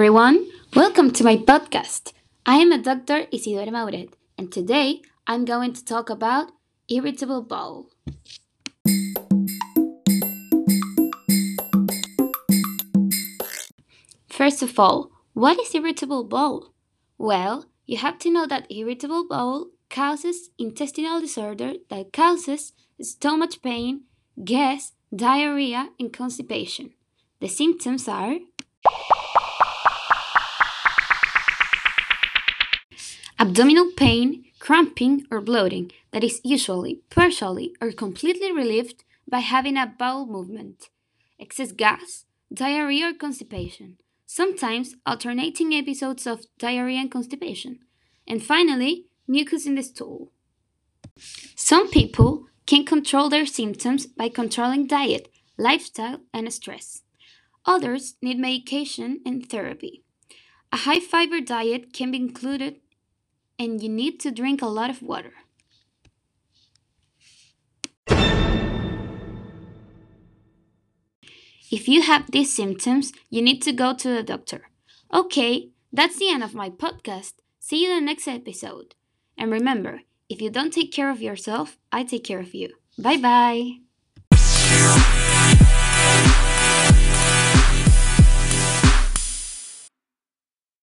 everyone. Welcome to my podcast. I am a Dr. Isidora Mauret, and today I'm going to talk about irritable bowel. First of all, what is irritable bowel? Well, you have to know that irritable bowel causes intestinal disorder that causes stomach pain, gas, diarrhea, and constipation. The symptoms are abdominal pain, cramping, or bloating that is usually partially or completely relieved by having a bowel movement, excess gas, diarrhea, or constipation, sometimes alternating episodes of diarrhea and constipation, and finally, mucus in the stool. Some people can control their symptoms by controlling diet, lifestyle, and stress. Others need medication and therapy. A high fiber diet can be included, and you need to drink a lot of water. If you have these symptoms, you need to go to the doctor. Okay, that's the end of my podcast. See you in the next episode. And remember, if you don't take care of yourself, I take care of you. Bye bye.